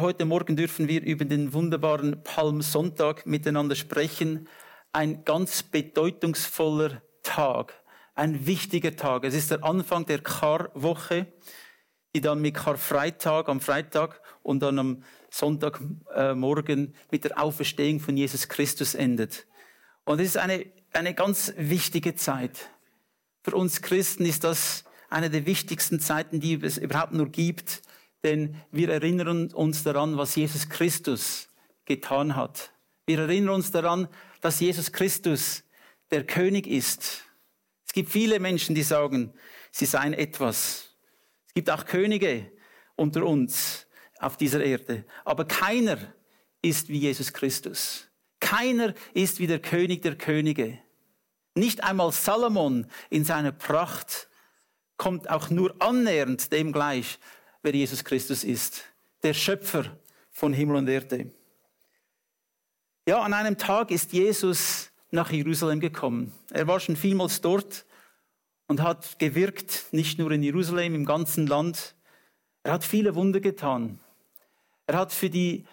Heute Morgen dürfen wir über den wunderbaren Palmsonntag miteinander sprechen. Ein ganz bedeutungsvoller Tag, ein wichtiger Tag. Es ist der Anfang der Karwoche, die dann mit Karfreitag am Freitag und dann am Sonntagmorgen mit der Auferstehung von Jesus Christus endet. Und es ist eine, eine ganz wichtige Zeit. Für uns Christen ist das eine der wichtigsten Zeiten, die es überhaupt nur gibt denn wir erinnern uns daran, was Jesus Christus getan hat. Wir erinnern uns daran, dass Jesus Christus der König ist. Es gibt viele Menschen, die sagen, sie seien etwas. Es gibt auch Könige unter uns auf dieser Erde. Aber keiner ist wie Jesus Christus. Keiner ist wie der König der Könige. Nicht einmal Salomon in seiner Pracht kommt auch nur annähernd dem gleich, wer Jesus Christus ist, der Schöpfer von Himmel und Erde. Ja, an einem Tag ist Jesus nach Jerusalem gekommen. Er war schon vielmals dort und hat gewirkt, nicht nur in Jerusalem, im ganzen Land. Er hat viele Wunder getan. Er hat für die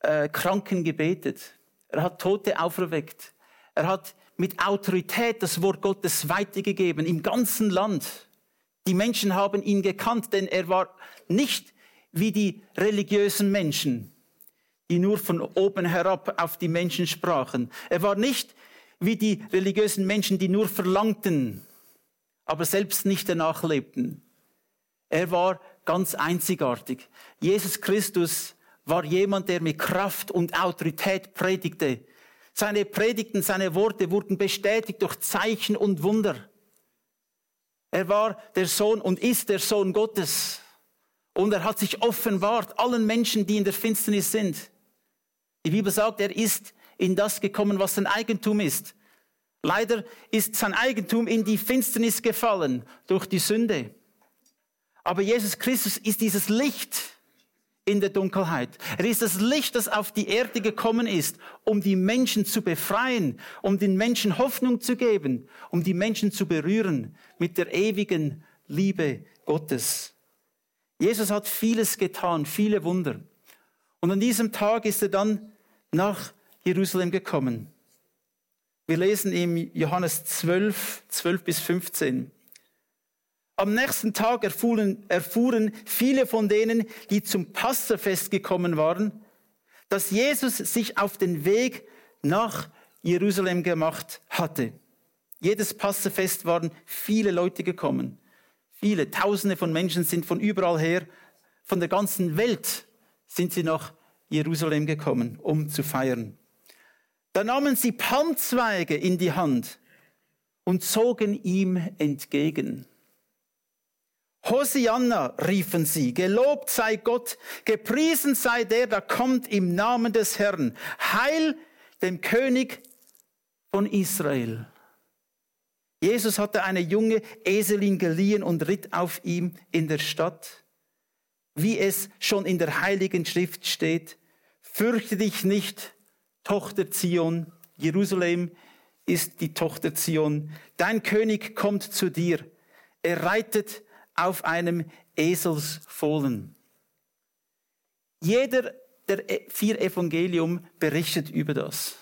äh, Kranken gebetet. Er hat Tote auferweckt. Er hat mit Autorität das Wort Gottes weitergegeben im ganzen Land. Die Menschen haben ihn gekannt, denn er war nicht wie die religiösen Menschen, die nur von oben herab auf die Menschen sprachen. Er war nicht wie die religiösen Menschen, die nur verlangten, aber selbst nicht danach lebten. Er war ganz einzigartig. Jesus Christus war jemand, der mit Kraft und Autorität predigte. Seine Predigten, seine Worte wurden bestätigt durch Zeichen und Wunder. Er war der Sohn und ist der Sohn Gottes. Und er hat sich offenbart allen Menschen, die in der Finsternis sind. Die Bibel sagt, er ist in das gekommen, was sein Eigentum ist. Leider ist sein Eigentum in die Finsternis gefallen durch die Sünde. Aber Jesus Christus ist dieses Licht, in der Dunkelheit. Er ist das Licht, das auf die Erde gekommen ist, um die Menschen zu befreien, um den Menschen Hoffnung zu geben, um die Menschen zu berühren mit der ewigen Liebe Gottes. Jesus hat vieles getan, viele Wunder. Und an diesem Tag ist er dann nach Jerusalem gekommen. Wir lesen im Johannes 12, 12 bis 15. Am nächsten Tag erfuhren, erfuhren viele von denen, die zum Passafest gekommen waren, dass Jesus sich auf den Weg nach Jerusalem gemacht hatte. Jedes Passafest waren viele Leute gekommen. Viele, Tausende von Menschen sind von überall her, von der ganzen Welt sind sie nach Jerusalem gekommen, um zu feiern. Da nahmen sie Palmzweige in die Hand und zogen ihm entgegen. Hosianna, riefen sie, gelobt sei Gott, gepriesen sei der, der kommt im Namen des Herrn. Heil dem König von Israel. Jesus hatte eine junge Eselin geliehen und ritt auf ihm in der Stadt. Wie es schon in der heiligen Schrift steht, fürchte dich nicht, Tochter Zion, Jerusalem ist die Tochter Zion, dein König kommt zu dir, er reitet auf einem Eselsfohlen. Jeder der e- vier Evangelium berichtet über das.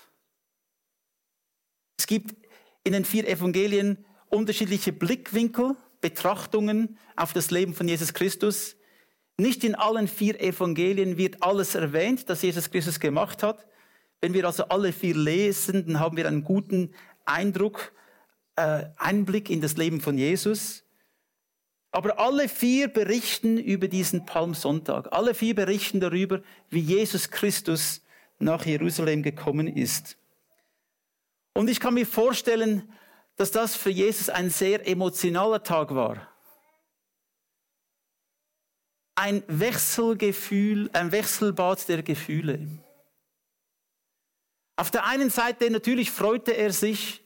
Es gibt in den vier Evangelien unterschiedliche Blickwinkel, Betrachtungen auf das Leben von Jesus Christus. Nicht in allen vier Evangelien wird alles erwähnt, das Jesus Christus gemacht hat. Wenn wir also alle vier lesen, dann haben wir einen guten Eindruck, äh, Einblick in das Leben von Jesus. Aber alle vier berichten über diesen Palmsonntag. Alle vier berichten darüber, wie Jesus Christus nach Jerusalem gekommen ist. Und ich kann mir vorstellen, dass das für Jesus ein sehr emotionaler Tag war. Ein Wechselgefühl, ein Wechselbad der Gefühle. Auf der einen Seite natürlich freute er sich,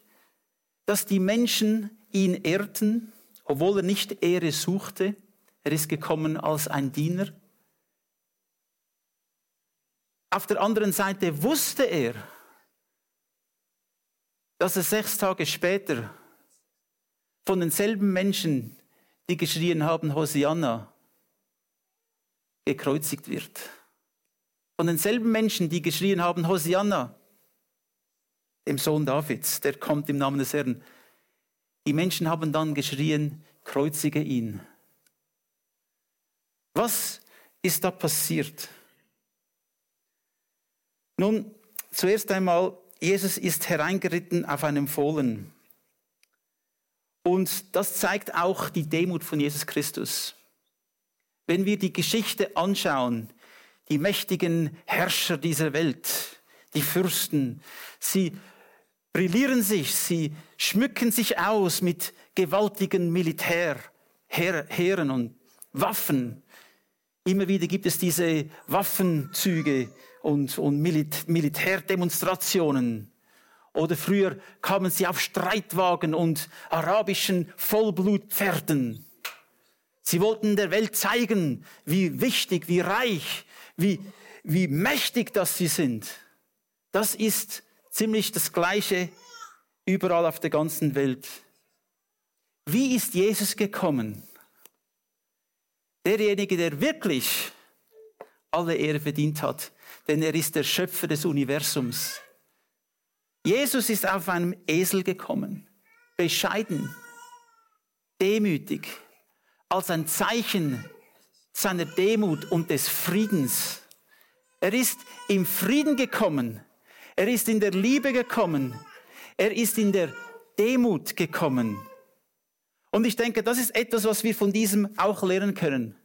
dass die Menschen ihn ehrten, obwohl er nicht Ehre suchte, er ist gekommen als ein Diener. Auf der anderen Seite wusste er, dass er sechs Tage später von denselben Menschen, die geschrien haben, Hosianna, gekreuzigt wird. Von denselben Menschen, die geschrien haben, Hosianna, dem Sohn Davids, der kommt im Namen des Herrn. Die Menschen haben dann geschrien, kreuzige ihn. Was ist da passiert? Nun, zuerst einmal, Jesus ist hereingeritten auf einem Fohlen. Und das zeigt auch die Demut von Jesus Christus. Wenn wir die Geschichte anschauen, die mächtigen Herrscher dieser Welt, die Fürsten, sie brillieren sich, sie schmücken sich aus mit gewaltigen Militärheeren und Waffen. Immer wieder gibt es diese Waffenzüge und, und Milit Militärdemonstrationen. Oder früher kamen sie auf Streitwagen und arabischen Vollblutpferden. Sie wollten der Welt zeigen, wie wichtig, wie reich, wie, wie mächtig das sie sind. Das ist ziemlich das Gleiche überall auf der ganzen Welt. Wie ist Jesus gekommen? Derjenige, der wirklich alle Ehre verdient hat, denn er ist der Schöpfer des Universums. Jesus ist auf einem Esel gekommen, bescheiden, demütig, als ein Zeichen seiner Demut und des Friedens. Er ist im Frieden gekommen, er ist in der Liebe gekommen. Er ist in der Demut gekommen. Und ich denke, das ist etwas, was wir von diesem auch lernen können.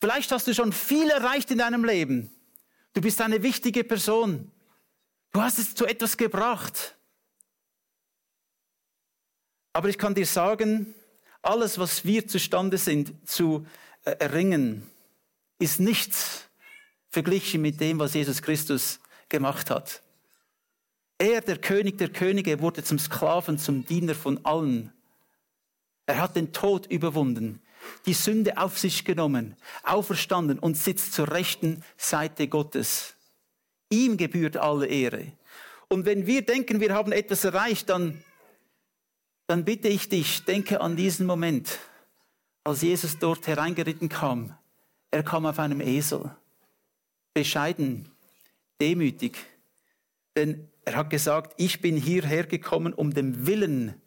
Vielleicht hast du schon viel erreicht in deinem Leben. Du bist eine wichtige Person. Du hast es zu etwas gebracht. Aber ich kann dir sagen, alles, was wir zustande sind zu erringen, ist nichts verglichen mit dem, was Jesus Christus gemacht hat. Er, der König der Könige, wurde zum Sklaven, zum Diener von allen. Er hat den Tod überwunden, die Sünde auf sich genommen, auferstanden und sitzt zur rechten Seite Gottes. Ihm gebührt alle Ehre. Und wenn wir denken, wir haben etwas erreicht, dann, dann bitte ich dich, denke an diesen Moment, als Jesus dort hereingeritten kam. Er kam auf einem Esel, bescheiden, demütig, denn er hat gesagt, ich bin hierher gekommen, um den Willen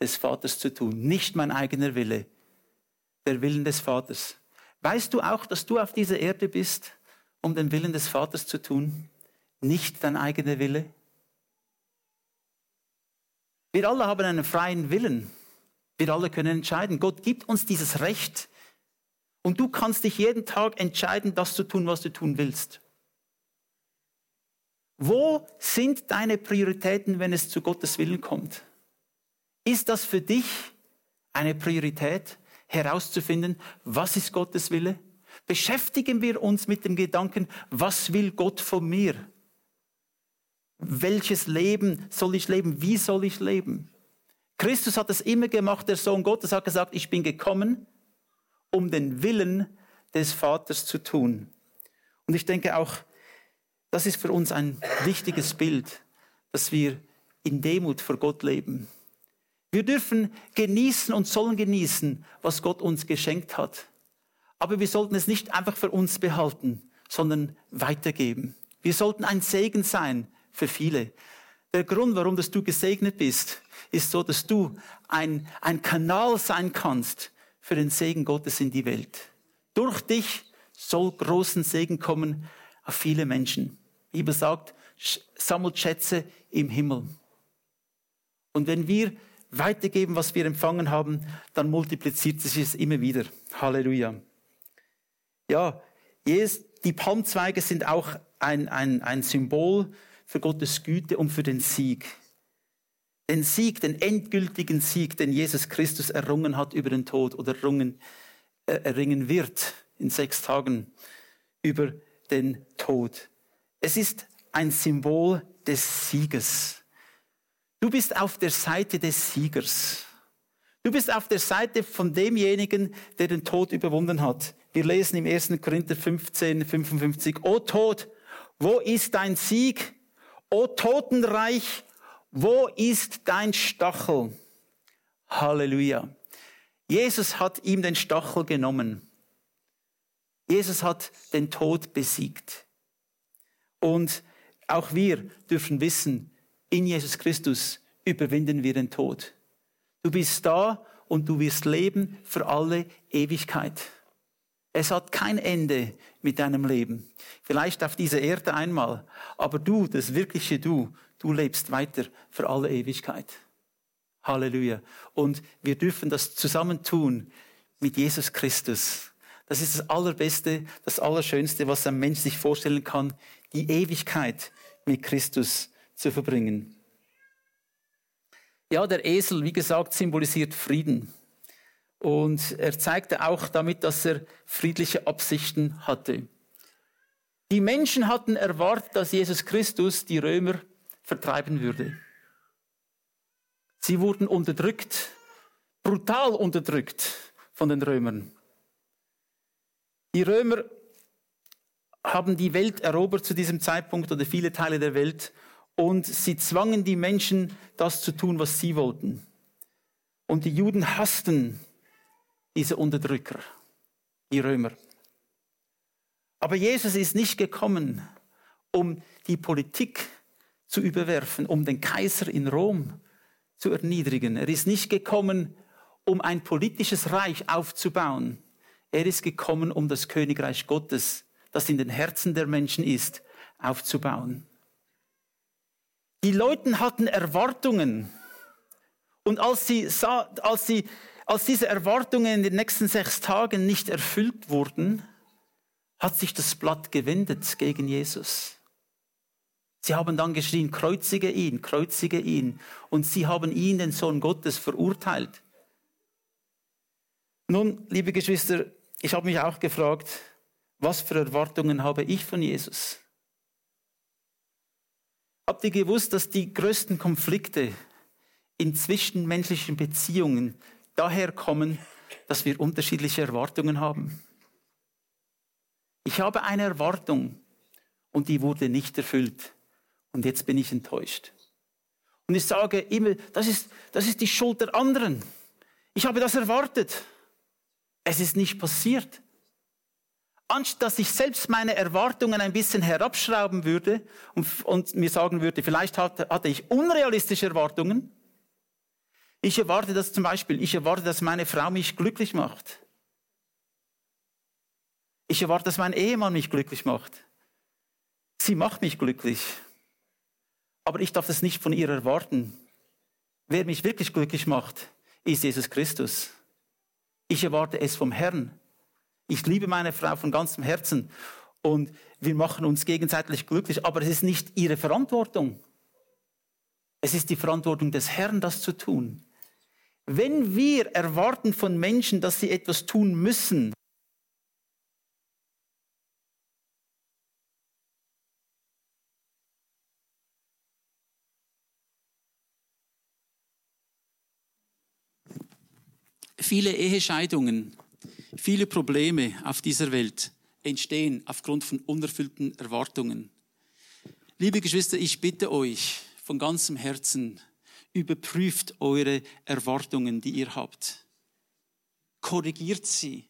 des Vaters zu tun, nicht mein eigener Wille, der Willen des Vaters. Weißt du auch, dass du auf dieser Erde bist, um den Willen des Vaters zu tun, nicht dein eigener Wille? Wir alle haben einen freien Willen. Wir alle können entscheiden. Gott gibt uns dieses Recht. Und du kannst dich jeden Tag entscheiden, das zu tun, was du tun willst. Wo sind deine Prioritäten, wenn es zu Gottes Willen kommt? Ist das für dich eine Priorität, herauszufinden, was ist Gottes Wille? Beschäftigen wir uns mit dem Gedanken, was will Gott von mir? Welches Leben soll ich leben? Wie soll ich leben? Christus hat es immer gemacht, der Sohn Gottes hat gesagt, ich bin gekommen, um den Willen des Vaters zu tun. Und ich denke auch, das ist für uns ein wichtiges Bild, dass wir in Demut vor Gott leben. Wir dürfen genießen und sollen genießen, was Gott uns geschenkt hat. Aber wir sollten es nicht einfach für uns behalten, sondern weitergeben. Wir sollten ein Segen sein für viele. Der Grund, warum dass du gesegnet bist, ist so, dass du ein, ein Kanal sein kannst für den Segen Gottes in die Welt. Durch dich soll großen Segen kommen auf viele Menschen. Die Bibel sagt, sammelt Schätze im Himmel. Und wenn wir weitergeben, was wir empfangen haben, dann multipliziert sich es immer wieder. Halleluja. Ja, die Palmzweige sind auch ein, ein, ein Symbol für Gottes Güte und für den Sieg. Den Sieg, den endgültigen Sieg, den Jesus Christus errungen hat über den Tod oder errungen, äh, erringen wird in sechs Tagen über den Tod. Es ist ein Symbol des Sieges. Du bist auf der Seite des Siegers. Du bist auf der Seite von demjenigen, der den Tod überwunden hat. Wir lesen im 1. Korinther 15, 55, O Tod, wo ist dein Sieg? O Totenreich, wo ist dein Stachel? Halleluja. Jesus hat ihm den Stachel genommen. Jesus hat den Tod besiegt. Und auch wir dürfen wissen, in Jesus Christus überwinden wir den Tod. Du bist da und du wirst leben für alle Ewigkeit. Es hat kein Ende mit deinem Leben. Vielleicht auf dieser Erde einmal, aber du, das wirkliche Du, du lebst weiter für alle Ewigkeit. Halleluja. Und wir dürfen das zusammen tun mit Jesus Christus. Das ist das Allerbeste, das Allerschönste, was ein Mensch sich vorstellen kann, die Ewigkeit mit Christus zu verbringen. Ja, der Esel, wie gesagt, symbolisiert Frieden. Und er zeigte auch damit, dass er friedliche Absichten hatte. Die Menschen hatten erwartet, dass Jesus Christus die Römer vertreiben würde. Sie wurden unterdrückt, brutal unterdrückt von den Römern. Die Römer haben die Welt erobert zu diesem Zeitpunkt oder viele Teile der Welt und sie zwangen die Menschen, das zu tun, was sie wollten. Und die Juden hassten diese Unterdrücker, die Römer. Aber Jesus ist nicht gekommen, um die Politik zu überwerfen, um den Kaiser in Rom zu erniedrigen. Er ist nicht gekommen, um ein politisches Reich aufzubauen. Er ist gekommen, um das Königreich Gottes, das in den Herzen der Menschen ist, aufzubauen. Die Leute hatten Erwartungen. Und als sie, sah, als sie als diese Erwartungen in den nächsten sechs Tagen nicht erfüllt wurden, hat sich das Blatt gewendet gegen Jesus. Sie haben dann geschrien, kreuzige ihn, kreuzige ihn. Und sie haben ihn, den Sohn Gottes, verurteilt. Nun, liebe Geschwister, ich habe mich auch gefragt, was für Erwartungen habe ich von Jesus? Habt ihr gewusst, dass die größten Konflikte in zwischenmenschlichen Beziehungen daher kommen, dass wir unterschiedliche Erwartungen haben. Ich habe eine Erwartung und die wurde nicht erfüllt. Und jetzt bin ich enttäuscht. Und ich sage immer, das ist, das ist die Schuld der anderen. Ich habe das erwartet. Es ist nicht passiert. Anstatt dass ich selbst meine Erwartungen ein bisschen herabschrauben würde und, und mir sagen würde, vielleicht hatte, hatte ich unrealistische Erwartungen, ich erwarte das zum Beispiel, ich erwarte, dass meine Frau mich glücklich macht. Ich erwarte, dass mein Ehemann mich glücklich macht. Sie macht mich glücklich. Aber ich darf das nicht von ihr erwarten. Wer mich wirklich glücklich macht, ist Jesus Christus. Ich erwarte es vom Herrn. Ich liebe meine Frau von ganzem Herzen und wir machen uns gegenseitig glücklich, aber es ist nicht ihre Verantwortung. Es ist die Verantwortung des Herrn, das zu tun. Wenn wir erwarten von Menschen, dass sie etwas tun müssen, Viele Ehescheidungen, viele Probleme auf dieser Welt entstehen aufgrund von unerfüllten Erwartungen. Liebe Geschwister, ich bitte euch von ganzem Herzen, Überprüft eure Erwartungen, die ihr habt. Korrigiert sie.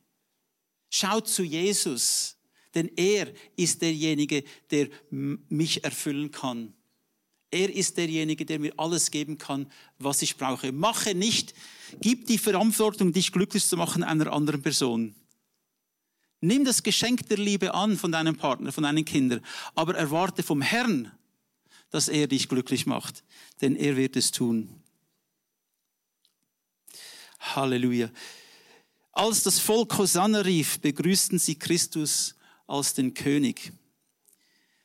Schaut zu Jesus, denn er ist derjenige, der mich erfüllen kann. Er ist derjenige, der mir alles geben kann, was ich brauche. Mache nicht, gib die Verantwortung, dich glücklich zu machen, einer anderen Person. Nimm das Geschenk der Liebe an von deinem Partner, von deinen Kindern, aber erwarte vom Herrn, dass er dich glücklich macht, denn er wird es tun. Halleluja. Als das Volk Hosanna rief, begrüßten sie Christus als den König.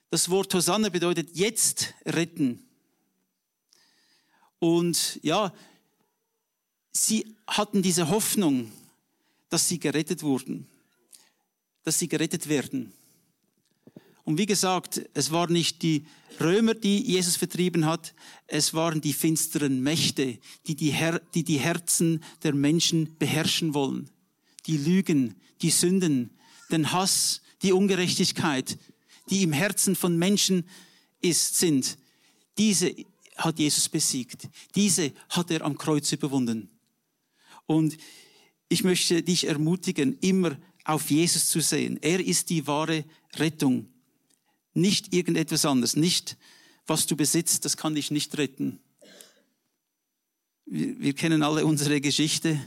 Das Wort Hosanna bedeutet jetzt retten. Und ja, sie hatten diese Hoffnung, dass sie gerettet wurden, dass sie gerettet werden. Und wie gesagt, es waren nicht die Römer, die Jesus vertrieben hat, es waren die finsteren Mächte, die die, Her die, die Herzen der Menschen beherrschen wollen. Die Lügen, die Sünden, den Hass, die Ungerechtigkeit, die im Herzen von Menschen ist, sind. Diese hat Jesus besiegt. Diese hat er am Kreuz überwunden. Und ich möchte dich ermutigen, immer auf Jesus zu sehen. Er ist die wahre Rettung. Nicht irgendetwas anderes, nicht was du besitzt, das kann dich nicht retten. Wir, wir kennen alle unsere Geschichte.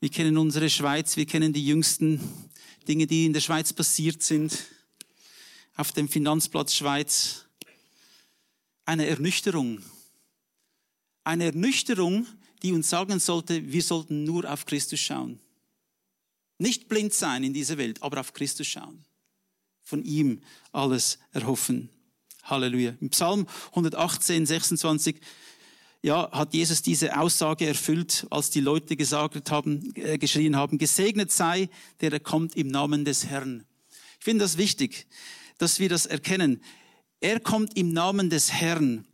Wir kennen unsere Schweiz. Wir kennen die jüngsten Dinge, die in der Schweiz passiert sind. Auf dem Finanzplatz Schweiz. Eine Ernüchterung. Eine Ernüchterung, die uns sagen sollte, wir sollten nur auf Christus schauen. Nicht blind sein in dieser Welt, aber auf Christus schauen. Von ihm alles erhoffen. Halleluja. Im Psalm 118, 26 ja, hat Jesus diese Aussage erfüllt, als die Leute gesagt haben, äh, geschrien haben, gesegnet sei, der kommt im Namen des Herrn. Ich finde das wichtig, dass wir das erkennen. Er kommt im Namen des Herrn.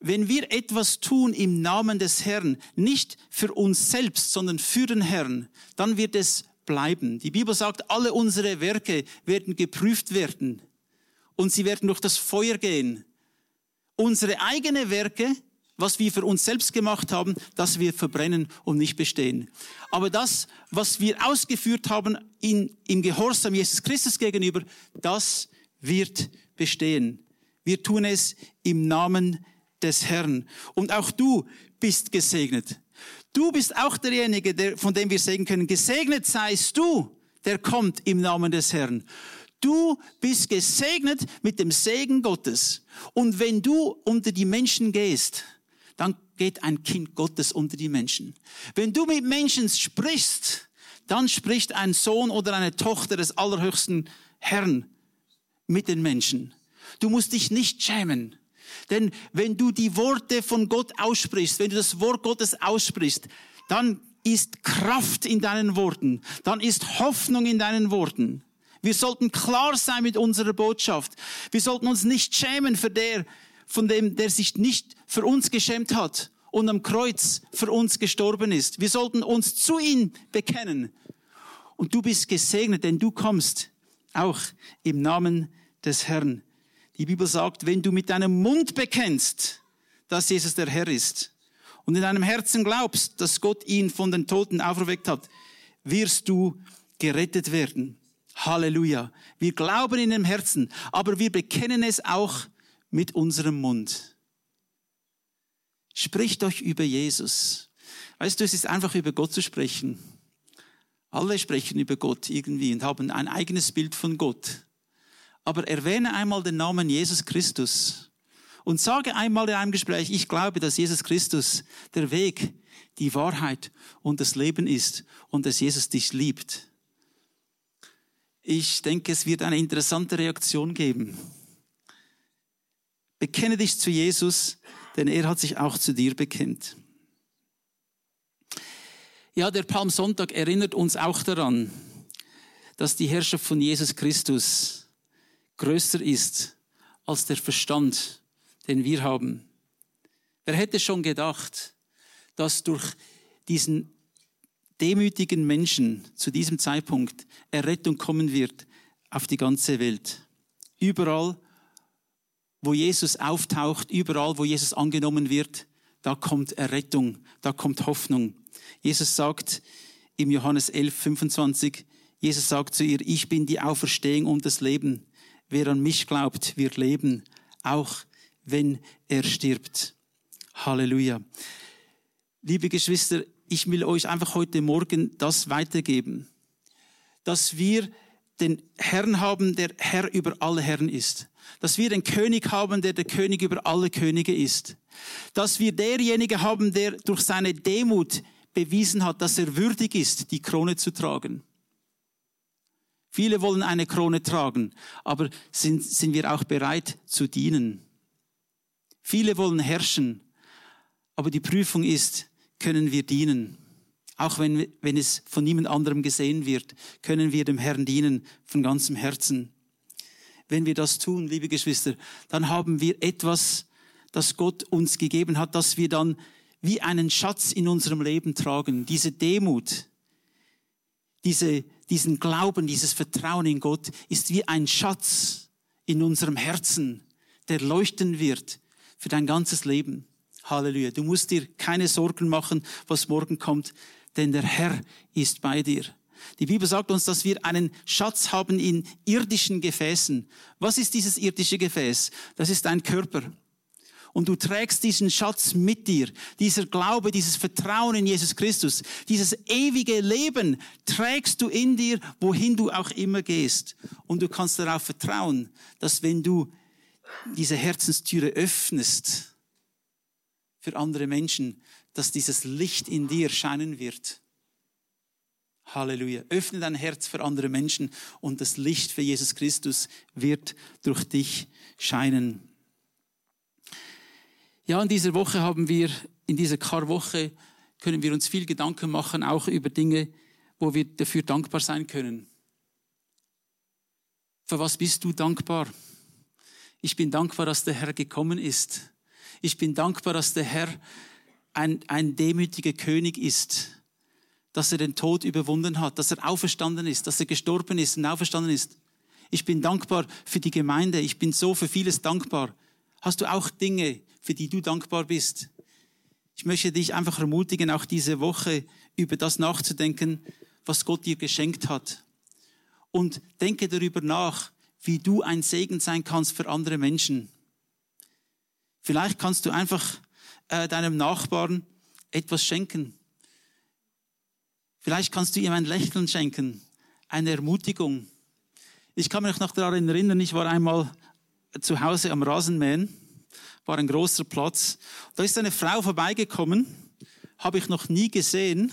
Wenn wir etwas tun im Namen des Herrn, nicht für uns selbst, sondern für den Herrn, dann wird es bleiben. Die Bibel sagt, alle unsere Werke werden geprüft werden und sie werden durch das Feuer gehen. Unsere eigenen Werke was wir für uns selbst gemacht haben, das wir verbrennen und nicht bestehen. Aber das, was wir ausgeführt haben in, im Gehorsam Jesus Christus gegenüber, das wird bestehen. Wir tun es im Namen des Herrn. Und auch du bist gesegnet. Du bist auch derjenige, der, von dem wir sagen können, gesegnet seist du, der kommt im Namen des Herrn. Du bist gesegnet mit dem Segen Gottes. Und wenn du unter die Menschen gehst, dann geht ein Kind Gottes unter die Menschen. Wenn du mit Menschen sprichst, dann spricht ein Sohn oder eine Tochter des allerhöchsten Herrn mit den Menschen. Du musst dich nicht schämen. Denn wenn du die Worte von Gott aussprichst, wenn du das Wort Gottes aussprichst, dann ist Kraft in deinen Worten, dann ist Hoffnung in deinen Worten. Wir sollten klar sein mit unserer Botschaft. Wir sollten uns nicht schämen für der, von dem, der sich nicht für uns geschämt hat und am Kreuz für uns gestorben ist. Wir sollten uns zu ihm bekennen. Und du bist gesegnet, denn du kommst auch im Namen des Herrn. Die Bibel sagt, wenn du mit deinem Mund bekennst, dass Jesus der Herr ist und in deinem Herzen glaubst, dass Gott ihn von den Toten auferweckt hat, wirst du gerettet werden. Halleluja. Wir glauben in dem Herzen, aber wir bekennen es auch mit unserem Mund. Spricht euch über Jesus. Weißt du, es ist einfach über Gott zu sprechen. Alle sprechen über Gott irgendwie und haben ein eigenes Bild von Gott. Aber erwähne einmal den Namen Jesus Christus und sage einmal in einem Gespräch, ich glaube, dass Jesus Christus der Weg, die Wahrheit und das Leben ist und dass Jesus dich liebt. Ich denke, es wird eine interessante Reaktion geben. Bekenne dich zu Jesus, denn er hat sich auch zu dir bekennt. Ja, der Palmsonntag erinnert uns auch daran, dass die Herrschaft von Jesus Christus größer ist als der Verstand, den wir haben. Wer hätte schon gedacht, dass durch diesen demütigen Menschen zu diesem Zeitpunkt Errettung kommen wird auf die ganze Welt. Überall wo Jesus auftaucht, überall, wo Jesus angenommen wird, da kommt Errettung, da kommt Hoffnung. Jesus sagt im Johannes 11, 25, Jesus sagt zu ihr, ich bin die Auferstehung und das Leben. Wer an mich glaubt, wird leben, auch wenn er stirbt. Halleluja. Liebe Geschwister, ich will euch einfach heute Morgen das weitergeben, dass wir den Herrn haben, der Herr über alle Herren ist dass wir den König haben, der der König über alle Könige ist. Dass wir derjenige haben, der durch seine Demut bewiesen hat, dass er würdig ist, die Krone zu tragen. Viele wollen eine Krone tragen, aber sind, sind wir auch bereit zu dienen? Viele wollen herrschen, aber die Prüfung ist, können wir dienen? Auch wenn, wenn es von niemand anderem gesehen wird, können wir dem Herrn dienen von ganzem Herzen wenn wir das tun, liebe Geschwister, dann haben wir etwas, das Gott uns gegeben hat, das wir dann wie einen Schatz in unserem Leben tragen. Diese Demut, diese, diesen Glauben, dieses Vertrauen in Gott ist wie ein Schatz in unserem Herzen, der leuchten wird für dein ganzes Leben. Halleluja. Du musst dir keine Sorgen machen, was morgen kommt, denn der Herr ist bei dir. Die Bibel sagt uns, dass wir einen Schatz haben in irdischen Gefäßen. Was ist dieses irdische Gefäß? Das ist ein Körper. Und du trägst diesen Schatz mit dir. Dieser Glaube, dieses Vertrauen in Jesus Christus, dieses ewige Leben trägst du in dir, wohin du auch immer gehst. Und du kannst darauf vertrauen, dass wenn du diese Herzenstüre öffnest für andere Menschen, dass dieses Licht in dir scheinen wird. Halleluja. Öffne dein Herz für andere Menschen und das Licht für Jesus Christus wird durch dich scheinen. Ja, in dieser Woche haben wir, in dieser Karwoche können wir uns viel Gedanken machen, auch über Dinge, wo wir dafür dankbar sein können. Für was bist du dankbar? Ich bin dankbar, dass der Herr gekommen ist. Ich bin dankbar, dass der Herr ein, ein demütiger König ist, dass er den Tod überwunden hat, dass er auferstanden ist, dass er gestorben ist und auferstanden ist. Ich bin dankbar für die Gemeinde. Ich bin so für vieles dankbar. Hast du auch Dinge, für die du dankbar bist? Ich möchte dich einfach ermutigen, auch diese Woche über das nachzudenken, was Gott dir geschenkt hat. Und denke darüber nach, wie du ein Segen sein kannst für andere Menschen. Vielleicht kannst du einfach äh, deinem Nachbarn etwas schenken. Vielleicht kannst du ihm ein Lächeln schenken, eine Ermutigung. Ich kann mich noch daran erinnern, ich war einmal zu Hause am Rasenmähen, war ein großer Platz. Da ist eine Frau vorbeigekommen, habe ich noch nie gesehen.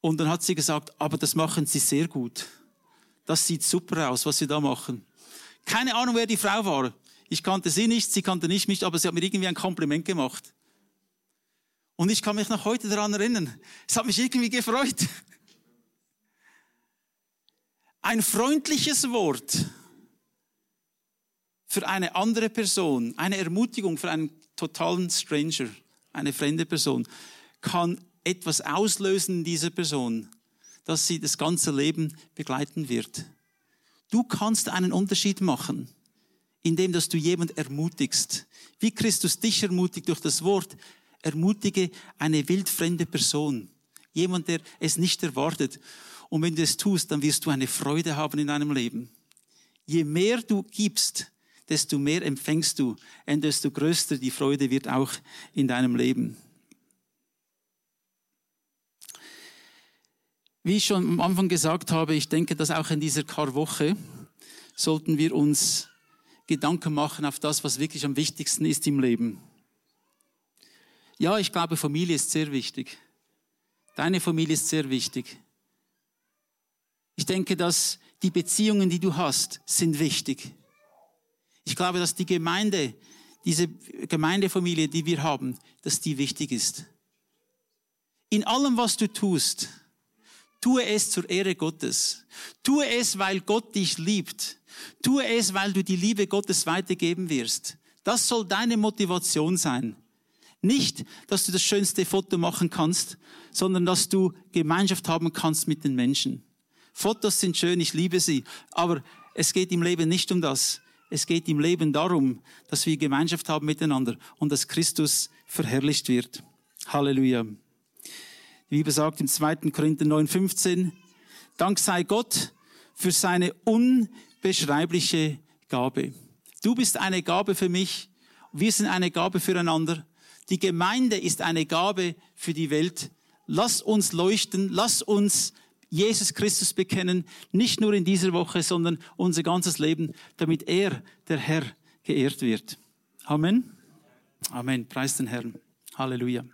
Und dann hat sie gesagt, aber das machen Sie sehr gut das sieht super aus, was Sie da machen. Keine Ahnung, wer die Frau war. Ich kannte sie nicht, sie kannte nicht mich, aber sie hat mir irgendwie ein Kompliment gemacht. Und ich kann mich noch heute daran erinnern. Es hat mich irgendwie gefreut. Ein freundliches Wort für eine andere Person, eine Ermutigung für einen totalen Stranger, eine fremde Person, kann etwas auslösen in dieser Person dass sie das ganze Leben begleiten wird. Du kannst einen Unterschied machen, indem dass du jemand ermutigst. Wie Christus dich ermutigt durch das Wort, ermutige eine wildfremde Person. Jemand, der es nicht erwartet. Und wenn du es tust, dann wirst du eine Freude haben in deinem Leben. Je mehr du gibst, desto mehr empfängst du und desto größer die Freude wird auch in deinem Leben. Wie ich schon am Anfang gesagt habe, ich denke, dass auch in dieser Karwoche sollten wir uns Gedanken machen auf das, was wirklich am wichtigsten ist im Leben. Ja, ich glaube, Familie ist sehr wichtig. Deine Familie ist sehr wichtig. Ich denke, dass die Beziehungen, die du hast, sind wichtig. Ich glaube, dass die Gemeinde, diese Gemeindefamilie, die wir haben, dass die wichtig ist. In allem, was du tust, Tue es zur Ehre Gottes. Tue es, weil Gott dich liebt. Tue es, weil du die Liebe Gottes weitergeben wirst. Das soll deine Motivation sein. Nicht, dass du das schönste Foto machen kannst, sondern dass du Gemeinschaft haben kannst mit den Menschen. Fotos sind schön, ich liebe sie, aber es geht im Leben nicht um das. Es geht im Leben darum, dass wir Gemeinschaft haben miteinander und dass Christus verherrlicht wird. Halleluja. Die Bibel sagt im 2. Korinther 9,15, Dank sei Gott für seine unbeschreibliche Gabe. Du bist eine Gabe für mich, wir sind eine Gabe füreinander. Die Gemeinde ist eine Gabe für die Welt. Lass uns leuchten, lass uns Jesus Christus bekennen, nicht nur in dieser Woche, sondern unser ganzes Leben, damit er, der Herr, geehrt wird. Amen. Amen. Preis den Herrn. Halleluja.